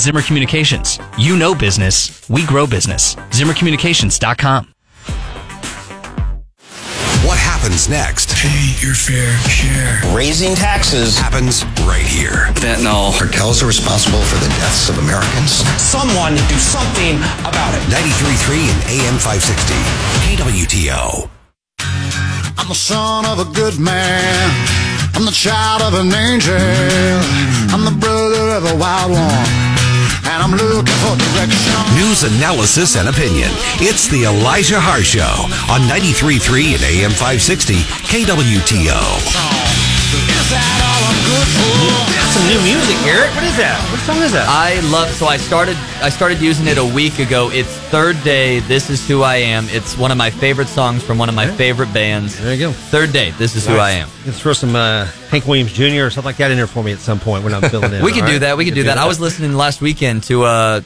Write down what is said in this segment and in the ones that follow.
Zimmer Communications. You know business. We grow business. ZimmerCommunications.com. What happens next Pay your fair share. Raising taxes. happens right here. Fentanyl. Cartels are responsible for the deaths of Americans. Someone do something about it. 93.3 and AM 560. KWTO. I'm the son of a good man. I'm the child of an angel. I'm the brother of a wild one. And I'm looking for direction. News, analysis, and opinion. It's the Elijah Haahr Show on 93.3 and AM 560. KWTO. Is that all I'm good for? Some new music, Eric. What is that? What song is that? I love. So I started. I started using it a week ago. It's Third Day. This is who I am. It's one of my favorite songs from one of my favorite bands. there you go. Third Day. This is who I am. You throw some uh, Hank Williams Jr. or something like that in there for me at some point when I'm filling in. We can do right? that. We can do that. I was listening last weekend to uh,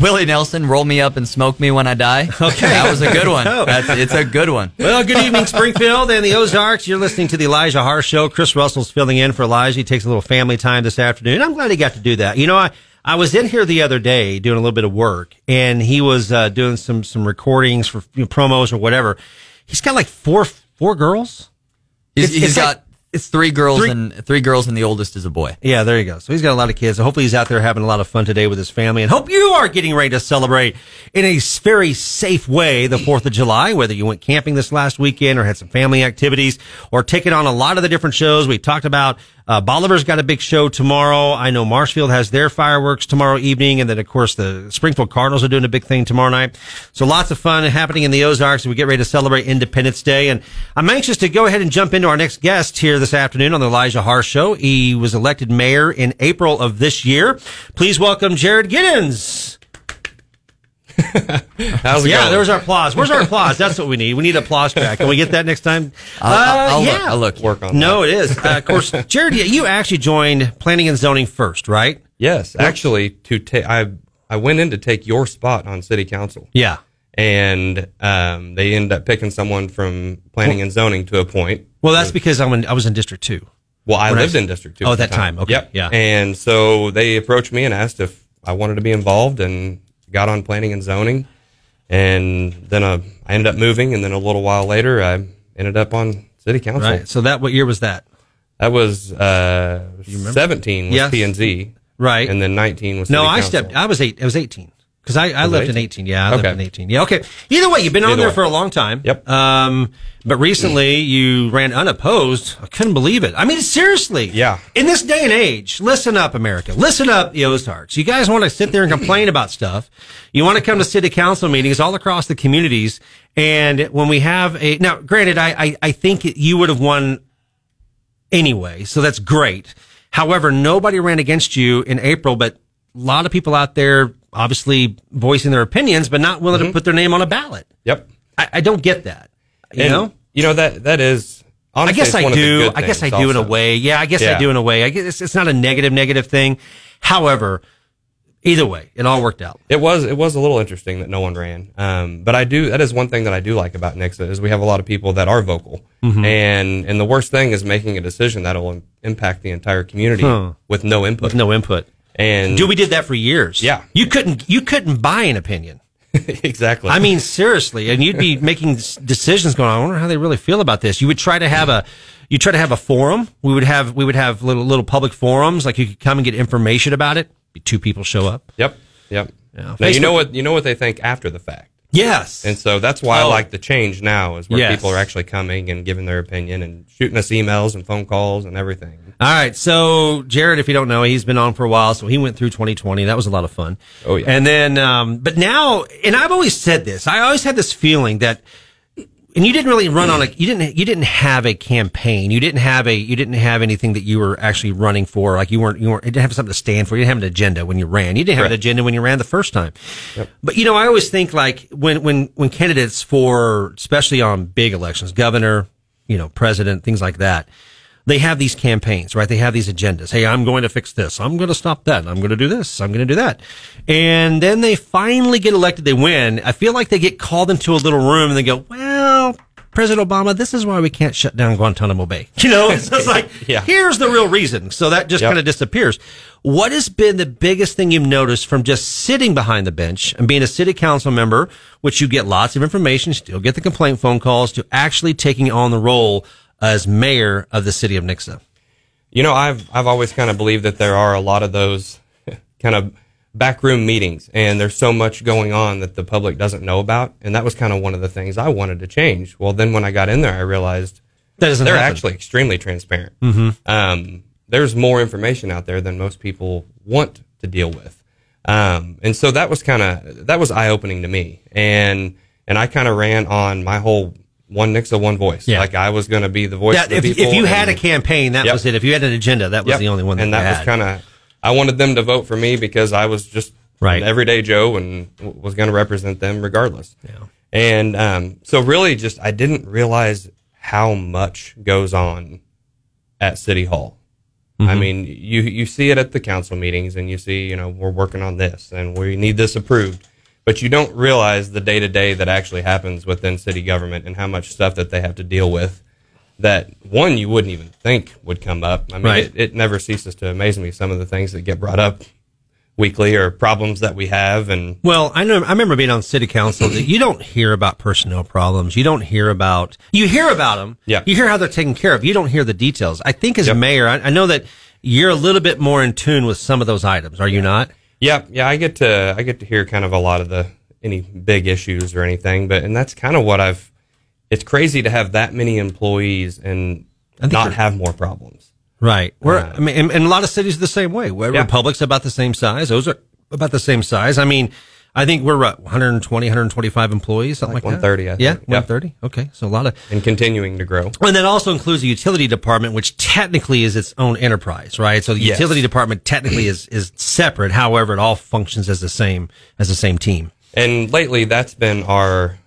Willie Nelson, "Roll Me Up and Smoke Me When I Die." Okay. that was a good one. That's, it's a good one. Well, good evening, Springfield and the Ozarks. You're listening to the Elijah Haahr Show. Chris Russell's filling in for Elijah. He takes a little family time this afternoon. I'm glad he got to do that. You know, I, I was in here the other day doing a little bit of work, and he was uh, doing some some recordings for you know, promos or whatever. He's got like four four girls. He's, It's- he's it's got like- it's three girls three- and three girls, and the oldest is a boy. Yeah, there you go. So he's got a lot of kids. So hopefully he's out there having a lot of fun today with his family and hope you are getting ready to celebrate in a very safe way the 4th of July, whether you went camping this last weekend or had some family activities or taking on a lot of the different shows. We talked about, uh, Bolivar's got a big show tomorrow. I know Marshfield has their fireworks tomorrow evening. And then of course the Springfield Cardinals are doing a big thing tomorrow night. So lots of fun happening in the Ozarks as we get ready to celebrate Independence Day. And I'm anxious to go ahead and jump into our next guest here this afternoon on the Elijah Haahr Show. He was elected mayor in April of this year. Please welcome Jarad Giddens. How's it Yeah, going? there's our applause. Where's our applause? That's what we need. We need applause track. Can we get that next time? I'll, I'll, I'll Uh, look. I'll look. work on No, it is. Uh, of course, Jarad, you actually joined planning and zoning first, right? Yes, actually, to take I I went in to take your spot on city council, Yeah. And um, they ended up picking someone from planning and zoning to a point. Well, that's because I'm in, I was in District Two. Well, I When I- lived in District Two. Oh, at that time. Okay, Yep. yeah. And so they approached me and asked if I wanted to be involved, and got on planning and zoning, and then uh, I ended up moving, and then a little while later, I ended up on city council. Right. So that what year was that? That was uh, seventeen was Yes. P and Z, Right. and then nineteen was no, city I council. stepped. I was eight. I was eighteen because I, I lived in 18? Yeah, I lived Okay. in eighteen. Yeah. Okay. Either way, you've been on there way. for a long time. Yep. Um, but recently you ran unopposed. I couldn't believe it. I mean, seriously. Yeah. In this day and age, listen up, America. Listen up, the Ozarks. You guys want to sit there and complain about stuff. You want to come to city council meetings all across the communities. And when we have a, now granted, I, I, I think you would have won anyway. So that's great. However, nobody ran against you in April, but a lot of people out there obviously voicing their opinions, but not willing to put their name on a ballot. Yep. I, I don't get that. You And, know? you know that that is. I guess I one of the do. I guess I do in a way. Yeah, I guess I Yeah. do in a way. I guess it's, it's not a negative, negative thing. However, either way, it all worked out. It was it was a little interesting that no one ran. Um, but I do that is one thing that I do like about Nixa is we have a lot of people that are vocal, Mm-hmm. and and the worst thing is making a decision that'll im- impact the entire community Huh. with no input. With no input. And Dude, we did that for years. Yeah. You couldn't, you couldn't buy an opinion. exactly. I mean, seriously, and you'd be making decisions going, I wonder how they really feel about this. You would try to have a, you try to have a forum. We would have, we would have little, little public forums. Like you could come and get information about it. Two people show up. yep, yep. Yeah. Now you know what you know what they think after the fact, Yes. and so that's why Oh. I like the change now is where Yes. people are actually coming and giving their opinion and shooting us emails and phone calls and everything. All right. So Jarad, if you don't know, he's been on for a while. So he went through 2020. That was a lot of fun. Oh, yeah. And then, um, but now, and I've always said this, I always had this feeling that, and you didn't really run on a, you didn't, you didn't have a campaign. You didn't have a, you didn't have anything that you were actually running for. Like you weren't, you weren't, you didn't have something to stand for. You didn't have an agenda when you ran. You didn't have an agenda when you ran the first time. But you know, I always think like when, when, when candidates for, especially on big elections, governor, you know, president, things like that, they have these campaigns, right? They have these agendas. Hey, I'm going to fix this. I'm going to stop that. I'm going to do this. I'm going to do that. And then they finally get elected. They win. I feel like they get called into a little room and they go, well, President Obama, this is why we can't shut down Guantanamo Bay. You know, it's just like, Yeah. here's the real reason. So that just Yep. kind of disappears. What has been the biggest thing you've noticed from just sitting behind the bench and being a city council member, which you get lots of information, still get the complaint phone calls, to actually taking on the role as mayor of the city of Nixa? You know, I've I've always kind of believed that there are a lot of those kind of backroom meetings, and there's so much going on that the public doesn't know about, and that was kind of one of the things I wanted to change. Well, then when I got in there, I realized That doesn't they're happen. actually extremely transparent. Um, there's more information out there than most people want to deal with, um, and so that was kind of that was eye opening to me, and and I kind of ran on my whole one Nixa, one voice. Yeah. Like I was going to be the voice That, of the if, if you had a campaign, that Yep. was it. If you had an agenda, that was Yep. the only one that and that was kind of I wanted them to vote for me because I was just Right. an everyday Joe and was going to represent them regardless. Yeah. And um, so really, just I didn't realize how much goes on at City Hall. Mm-hmm. I mean, you you see it at the council meetings, and you see, you know, we're working on this, and we need this approved, but you don't realize the day to day that actually happens within city government and how much stuff that they have to deal with. That one you wouldn't even think would come up. I mean, Right. it, it never ceases to amaze me some of the things that get brought up weekly or problems that we have, and Well, I know. I remember being on city council. that you don't hear about personnel problems. You don't hear about. You hear about them. Yeah. You hear how they're taken care of. You don't hear the details. I think as Yep. mayor, I, I know that you're a little bit more in tune with some of those items. Are you not? Yeah, yeah, I get to I get to hear kind of a lot of the any big issues or anything, but and that's kind of what I've. It's crazy to have that many employees and not have more problems. Right. We're, Uh, I mean, and, and a lot of cities the same way. Where Yeah. Republic's about the same size. Those are about the same size. I mean, I think we're what, 120, 125 employees, something like, Like that. 130, I Yeah, think. Yeah. 130. Okay, so a lot of. and continuing to grow. And that also includes the utility department, which technically is its own enterprise, right? So the Yes. utility department technically is is separate. However, it all functions as the same as the same team. And lately, that's been our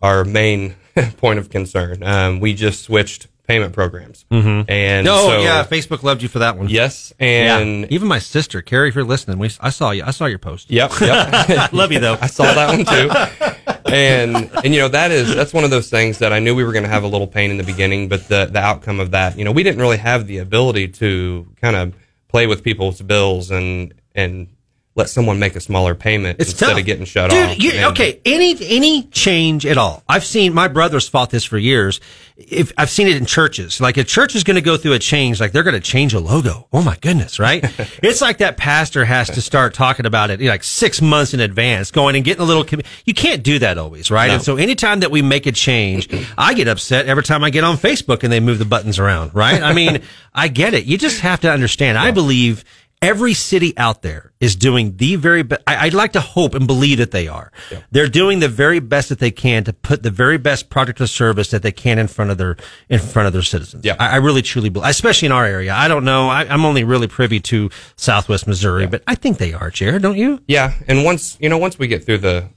our main point of concern. Um, we just switched payment programs, mm-hmm. and Oh so, yeah, Facebook loved you for that one. yes, Yeah. and even my sister Carrie, if you're listening, we I saw you. I saw your post. yep, yep. love you though. I saw that one too. And and you know that is that's one of those things that I knew we were going to have a little pain in the beginning, but the the outcome of that, you know, we didn't really have the ability to kind of play with people's bills and and let someone make a smaller payment It's instead tough. of getting shut Dude, off. you- okay, any any change at all? I've seen my brothers fought this for years. If I've seen it in churches, like a church is going to go through a change, like they're going to change a logo. Oh my goodness, right? it's like that pastor has to start talking about it you know, like six months in advance, going and getting a little. Com- you can't do that always, right? And so anytime that we make a change, I get upset every time I get on Facebook and they move the buttons around, right? I mean, I get it. You just have to understand. I believe every city out there is doing the very best. I'd like to hope and believe that they are. They're doing the very best that they can to put the very best product or service that they can in front of their in front of their citizens. Yeah. I, I really truly believe, especially in our area. I don't know. I, I'm only really privy to Southwest Missouri, but I think they are. Jarad, don't you? Yeah, and once you know, once we get through the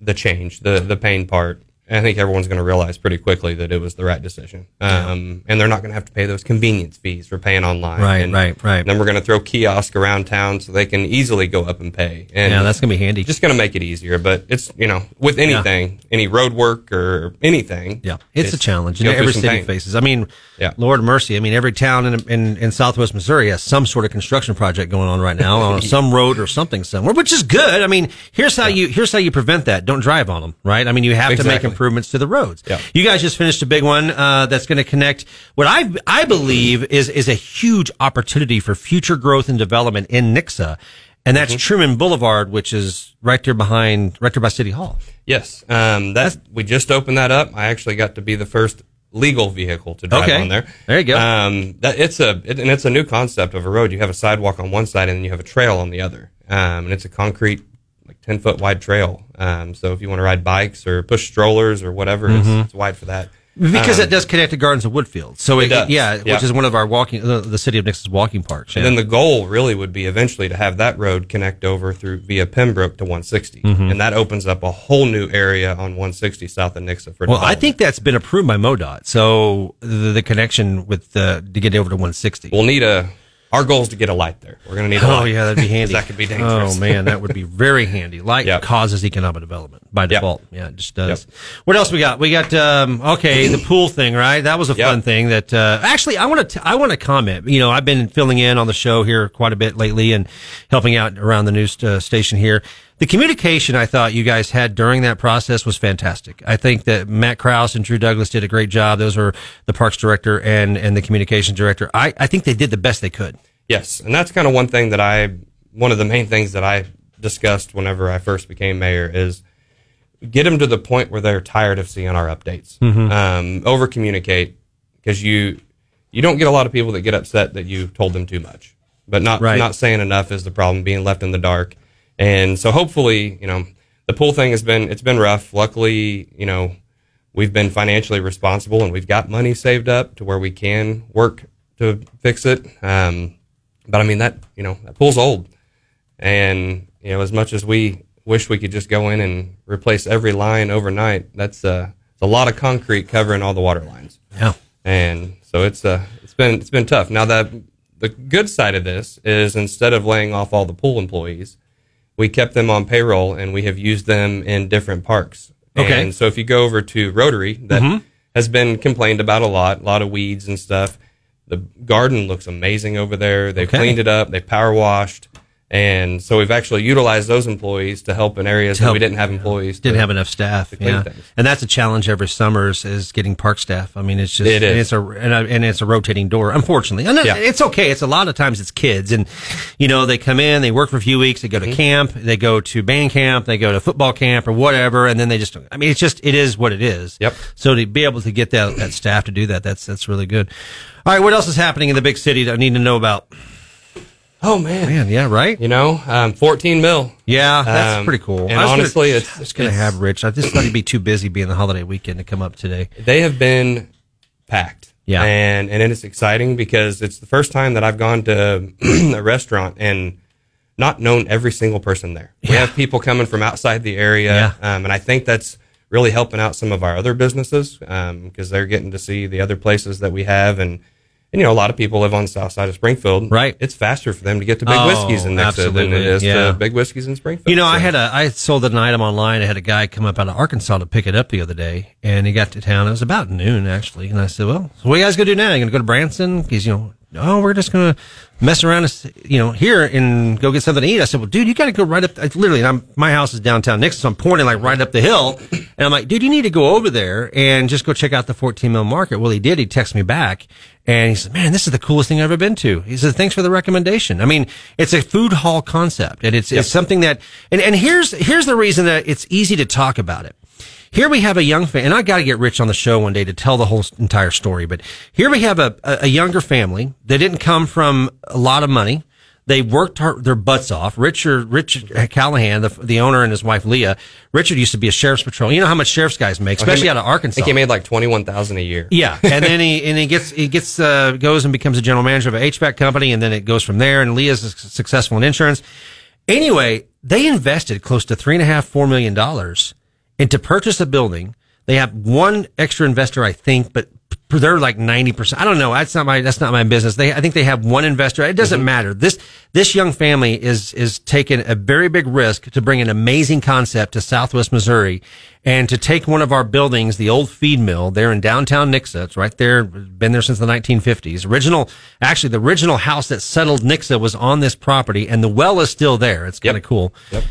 the change, the the pain part, I think everyone's going to realize pretty quickly that it was the right decision. Um, and they're not going to have to pay those convenience fees for paying online. Right, And right, right. Then we're going to throw kiosk around town so they can easily go up and pay. And Yeah, that's gonna be handy. Just going to make it easier. But it's you know, with anything, any road work or anything, Yeah, it's, a challenge. And every city pain. faces. I mean, Yeah. Lord mercy. I mean, every town in, in in Southwest Missouri has some sort of construction project going on right now on some road or something somewhere, which is good. I mean, here's how you here's how you prevent that. Don't drive on them, right? I mean, you have to make Exactly. Improvements to the roads. Yeah. You guys just finished a big one uh, that's going to connect what I I believe is is a huge opportunity for future growth and development in Nixa. And that's Mm-hmm. Truman Boulevard, which is right there behind, right there by City Hall. Yes, um, that we just opened that up. I actually got to be the first legal vehicle to drive Okay. on there. There you go. Um, that it's a it, and it's a new concept of a road. You have a sidewalk on one side, and then you have a trail on the other. Um, and it's a concrete, like ten foot wide trail. Um, so if you want to ride bikes or push strollers or whatever, it's, it's wide for that. Because Um, it does connect to Gardens of Woodfield. So it, It does, yeah, yeah. which is one of our walking, the, the city of Nixa's walking parks. And yeah. then the goal really would be eventually to have that road connect over through via Pembroke to 160, Mm-hmm. and that opens up a whole new area on 160 south of Nixa for well, I think that's been approved by MoDOT. So the, the connection with the, to get over to 160. we'll need a Our goal is to get a light there. We're going to need a Oh light. yeah, that'd be handy. that could be dangerous. Oh man, that would be very handy. Light Yep. causes economic development by Yep. default. Yeah, it just does. What else we got? We got um, okay, the pool thing, right? That was a Yep. fun thing. That uh, actually, I want to I want to comment. You know, I've been filling in on the show here quite a bit lately and helping out around the news uh, station here. The communication I thought you guys had during that process was fantastic. I think that Matt Krause and Drew Douglas did a great job. Those were the parks director and and the communications director. I, I think they did the best they could. Yes, and that's kind of one thing that I, one of the main things that I discussed whenever I first became mayor is get them to the point where they're tired of seeing our updates. Um, Over communicate because you you don't get a lot of people that get upset that you told them too much, but not Right. not saying enough is the problem. Being left in the dark, and so hopefully you know the pool thing has been it's been rough. Luckily, you know we've been financially responsible and we've got money saved up to where we can work to fix it. Um, but I mean that you know that pool's old, and you know as much as we wish we could just go in and replace every line overnight, that's uh, it's a lot of concrete covering all the water lines, Yeah. and so it's uh it's been it's been tough. Now that the good side of this is instead of laying off all the pool employees, we kept them on payroll and we have used them in different parks. Okay. And so if you go over to Rotary, that mm-hmm. has been complained about a lot, a lot of weeds and stuff. The garden looks amazing over there. They've Okay. cleaned it up. They power washed. And so we've actually utilized those employees to help in areas that we didn't have employees. didn't to- have enough staff. Yeah, things. and that's a challenge every summer is, is getting park staff. I mean, it's just It is. and it's a and, a and it's a rotating door. Unfortunately, and Yeah. it's okay. It's a lot of times it's kids, and you know they come in, they work for a few weeks, they go to Mm-hmm. camp, they go to band camp, they go to football camp or whatever, and then they just. I mean, it's just it is what it is. Yep. So to be able to get that that staff to do that, that's that's really good. All right, what else is happening in the big city that I need to know about? Oh man. Man, yeah, right. You know, um, 14 Mill. Yeah, that's Um, pretty cool. and honestly, gonna, it's- to it's- have Rich. I just thought he'd be too busy being the holiday weekend to come up today. They have been packed. Yeah. And and it's exciting because it's the first time that I've gone to a restaurant and not known every single person there. We Yeah. have people coming from outside the area. Yeah. Um, and I think that's really helping out some of our other businesses because they're getting to see the other places that we have and and you know a lot of people live on the south side of Springfield. Right. It's faster for them to get to Big Oh, Whiskeys in Nixa than absolutely. it is Yeah. to Big Whiskeys in Springfield. You know, I had a I sold an item online. I had a guy come up out of Arkansas to pick it up the other day, and he got to town. It was about noon actually, and I said, "Well, so what are you guys gonna do now? You gonna go to Branson? Because you know, oh, we're just gonna mess around, and you know, here and go get something to eat." I said, "Well, dude, you got to go right up. I, literally, I'm my house is downtown Nixa, so I'm pointing like right up the hill, and I'm like, dude, you need to go over there and just go check out the 14 Mill market." Well, he did. He texted me back. And he said, man, this is the coolest thing I've ever been to. He said, thanks for the recommendation. I mean, it's a food hall concept and it's, it's something that, and, and here's, here's the reason that it's easy to talk about it. Here we have a young fan, and I got to get Rich on the show one day to tell the whole entire story. But here we have a, a, a younger family. They didn't come from a lot of money. They worked their butts off. Richard, Richard Callahan, the, the owner and his wife Leah. Richard used to be a sheriff's patrol. You know how much sheriff's guys make, especially out of I Arkansas. think he made like twenty one thousand a year. Yeah, and then he and he gets he gets uh, goes and becomes a general manager of a HVAC company, and then it goes from there. And Leah's successful in insurance. Anyway, they invested close to three and a half four million dollars into purchase a building. They have one extra investor, I think, but they're like ninety percent. I don't know. That's not my that's not my business. They I think they have one investor. It doesn't mm-hmm. matter. This this young family is is taking a very big risk to bring an amazing concept to Southwest Missouri, and to take one of our buildings, the old feed mill, there in downtown Nixa. It's right there. Been there since the nineteen fifties. Original, actually, the original house that settled Nixa was on this property, and the well is still there. It's kind of cool. Yep.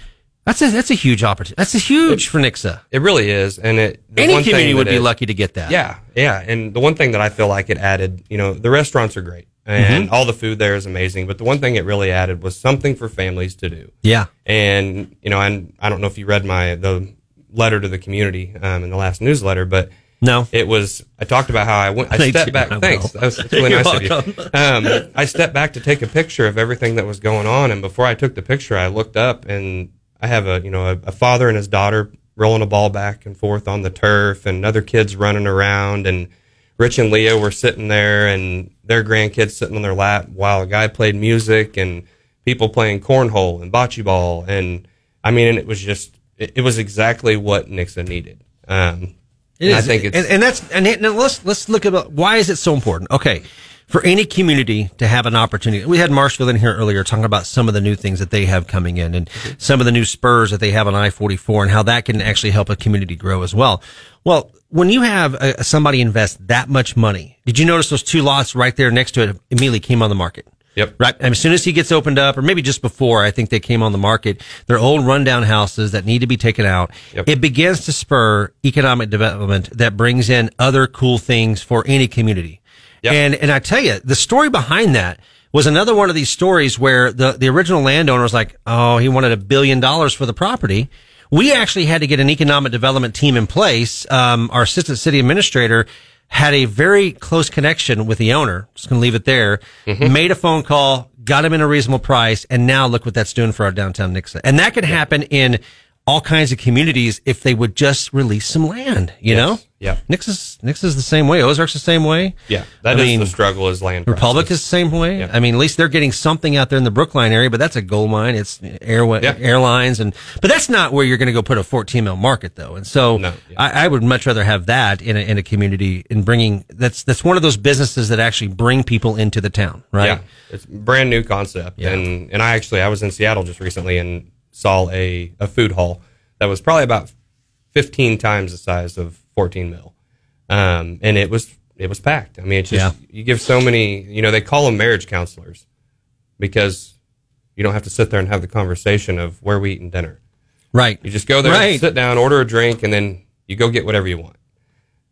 That's a that's a huge opportunity. That's a huge for Nixa. It really is, and it the Any one thing community would be it- lucky to get that. Yeah, yeah. And the one thing that I feel like it added, you know, the restaurants are great and Mm-hmm. all the food there is amazing. But the one thing it really added was something for families to do. Yeah. And, you know, and I don't know if you read my, the letter to the community um, in the last newsletter, but No. it was, I talked about how I went, I stepped back. I Thanks. That was, that's really nice of you. Um, I stepped back to take a picture of everything that was going on. And before I took the picture, I looked up and I have a, you know, a, a father and his daughter rolling a ball back and forth on the turf and other kids running around and Rich and Leah were sitting there and their grandkids sitting on their lap while a guy played music and people playing cornhole and bocce ball. And I mean, and it was just, it, it was exactly what Nixon needed. Um, I think it's, and, and that's and, and let's let's look at why is it so important. Okay, for any community to have an opportunity. We had Marshfield in here earlier talking about some of the new things that they have coming in and some of the new spurs that they have on I-44 and how that can actually help a community grow as well. Well, when you have uh somebody invest that much money, did you notice those two lots right there next to it immediately came on the market? Yep. Right. And as soon as he gets opened up, or maybe just before, I think they came on the market. They're old rundown houses that need to be taken out. Yep. It begins to spur economic development that brings in other cool things for any community. Yep. And, and I tell you, the story behind that was another one of these stories where the, the original landowner was like, Oh, he wanted a billion dollars for the property. We actually had to get an economic development team in place. Um, our assistant city administrator had a very close connection with the owner. Just going to leave it there. Made a phone call, got him in a reasonable price, and now look what that's doing for our downtown Nixa. And that could happen in all kinds of communities if they would just release some land. You Yes. know, Yeah. Nix is Nix is the same way. Ozark's the same way. Yeah, that I is mean, the struggle is land. Republic is the same way. Yeah. I mean, at least they're getting something out there in the Brookline area, but that's a gold mine. It's airway, Yeah. airlines, and but that's not where you're going to go put a 14 Mill market though. And so No, yeah. I, I would much rather have that in a, in a community and bringing that's that's one of those businesses that actually bring people into the town, right? Yeah, it's a brand new concept. And and I actually I was in Seattle just recently and saw a, a food hall that was probably about 15 times the size of 14 Mill. Um, and it was it was packed. I mean, it's just Yeah. you give so many, you know, they call them marriage counselors because you don't have to sit there and have the conversation of where we eating dinner. Right. You just go there, Right. sit down, order a drink, and then you go get whatever you want.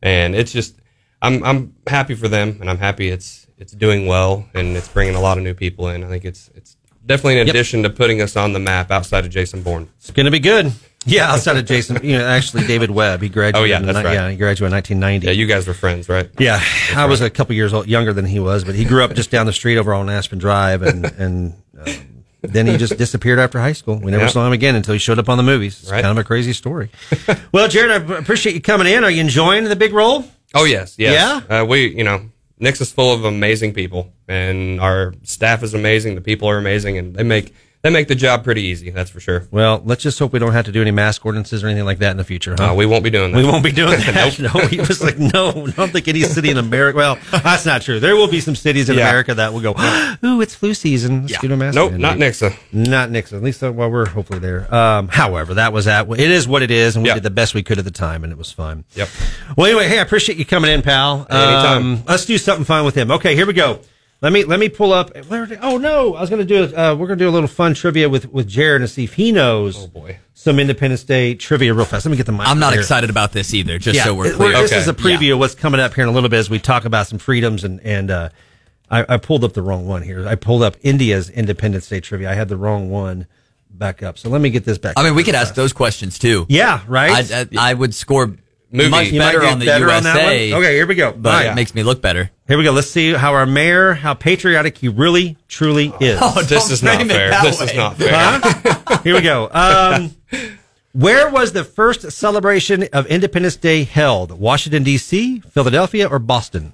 And it's just, I'm I'm happy for them, and I'm happy it's it's doing well, and it's bringing a lot of new people in. I think it's it's definitely an Yep. addition to putting us on the map outside of Jason Bourne. It's going to be good. Yeah, outside of Jason, you know, actually David Webb, he graduated. Oh, yeah, that's ni- right. Yeah, he graduated in 1990. Yeah, you guys were friends, right? Yeah, I was a couple years old, younger than he was, but he grew up just down the street over on Aspen Drive, and and um, then he just disappeared after high school. We never Yeah. saw him again until he showed up on the movies. It's Right. kind of a crazy story. well, Jarad, I appreciate you coming in. Are you enjoying the big role? Oh yes, yes. Yeah? Uh, we, you know, Nix is full of amazing people, and our staff is amazing. The people are amazing, and they make they make the job pretty easy. That's for sure. Well, let's just hope we don't have to do any mask ordinances or anything like that in the future. Huh? Uh, we won't be doing that. We won't be doing that. No, he was like, no, I don't think any city in America. Well, that's not true. There will be some cities in Yeah. America that will go, ooh, it's flu season. Let's get a mask. Nope, mandate." not Nixa. Not Nixon. At least uh, well, we're hopefully there. Um, however, that was at. It is what it is, and we Yeah. did the best we could at the time, and it was fun. Yep. Well, anyway, hey, I appreciate you coming in, pal. Anytime. Um, let's do something fun with him. Okay, here we go. Let me let me pull up. Where, did- oh no, I was going to do. Uh, we're going to do a little fun trivia with with Jarad and see if he knows. Oh, boy. Some Independence Day trivia real fast. Let me get the mic. I'm not here. excited about this either. Just so we're it- clear. This is a preview of what's coming up here in a little bit as we talk about some freedoms and and uh, I, I pulled up the wrong one here. I pulled up India's Independence Day trivia. I had the wrong one back up. So let me get this back. I mean, we could ask those questions too. Yeah, right. I, I, I would score Movie. much You might better on the better on that USA. one? Okay, here we go. But All right. it makes me look better. Here we go. Let's see how our mayor, how patriotic he really, truly is. Oh, This is not fair. that This is not fair. Huh? Here we go. Um, where was the first celebration of Independence Day held? Washington, D.C., Philadelphia, or Boston?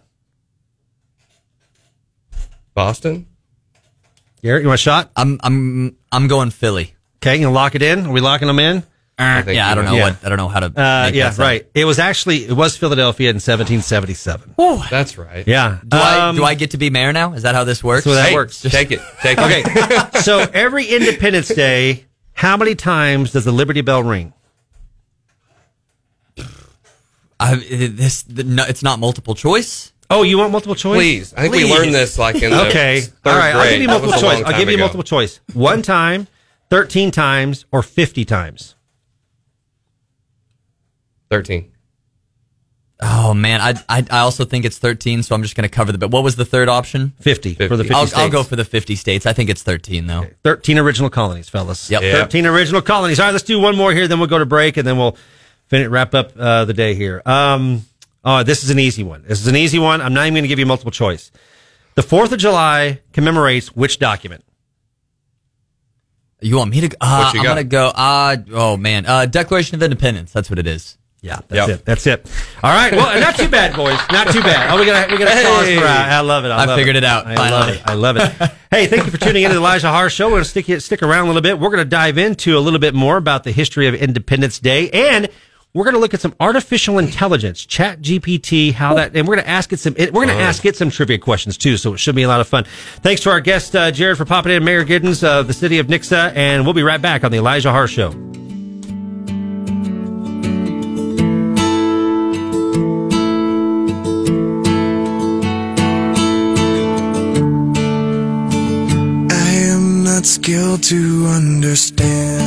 Boston. Garrett, you want a shot? I'm I'm I'm going Philly. Okay, you gonna lock it in? Are we locking them in? I yeah, I don't know know. what I don't know how to. Uh, make yeah, that right. It was actually it was Philadelphia in 1777. That's right. Yeah. Do I Um, do I get to be mayor now? Is that how this works? So that Hey, works. Take it. Take it. Okay. so every Independence Day, how many times does the Liberty Bell ring? I, this the, no, it's not multiple choice. Oh, you want multiple choice? Please. I think we learned this like in the Okay. third All right. I'll give you multiple was a long choice. I'll time give you ago. multiple choice. One time, 13 times, or 50 times. Thirteen. Oh man, I I, I also think it's 13, so I'm just going to cover the. But what was the third option? 50, for the 50. 50 I'll, states. I'll go for the 50 states. I think it's 13 though. 13 original colonies, fellas. Yep. Yeah. 13 original colonies. All right, let's do one more here, then we'll go to break, and then we'll finish, wrap up uh, the day here. Um, oh, this is an easy one. This is an easy one. I'm not even going to give you multiple choice. The 4th of July commemorates which document? You want me to? go? Uh, What you I'm got? going to go. Uh, oh man, uh, Declaration of Independence. That's what it is. Yeah, that's Yep. it. That's it. All right. Well, not too bad, boys. Not too bad. Oh, we got we got a Hey. for. Uh, I love it. I, I love figured it out, I love it. I love it. hey, thank you for tuning in to the Elijah Haahr Show. We're to stick stick around a little bit. We're going to dive into a little bit more about the history of Independence Day, and we're going to look at some artificial intelligence, Chat GPT, how that, and we're going to ask it some. We're going to ask it some trivia questions too. So it should be a lot of fun. Thanks to our guest uh, Jarad for popping in, Mayor Giddens of the city of Nixa, and we'll be right back on the Elijah Haahr Show. Not skilled to understand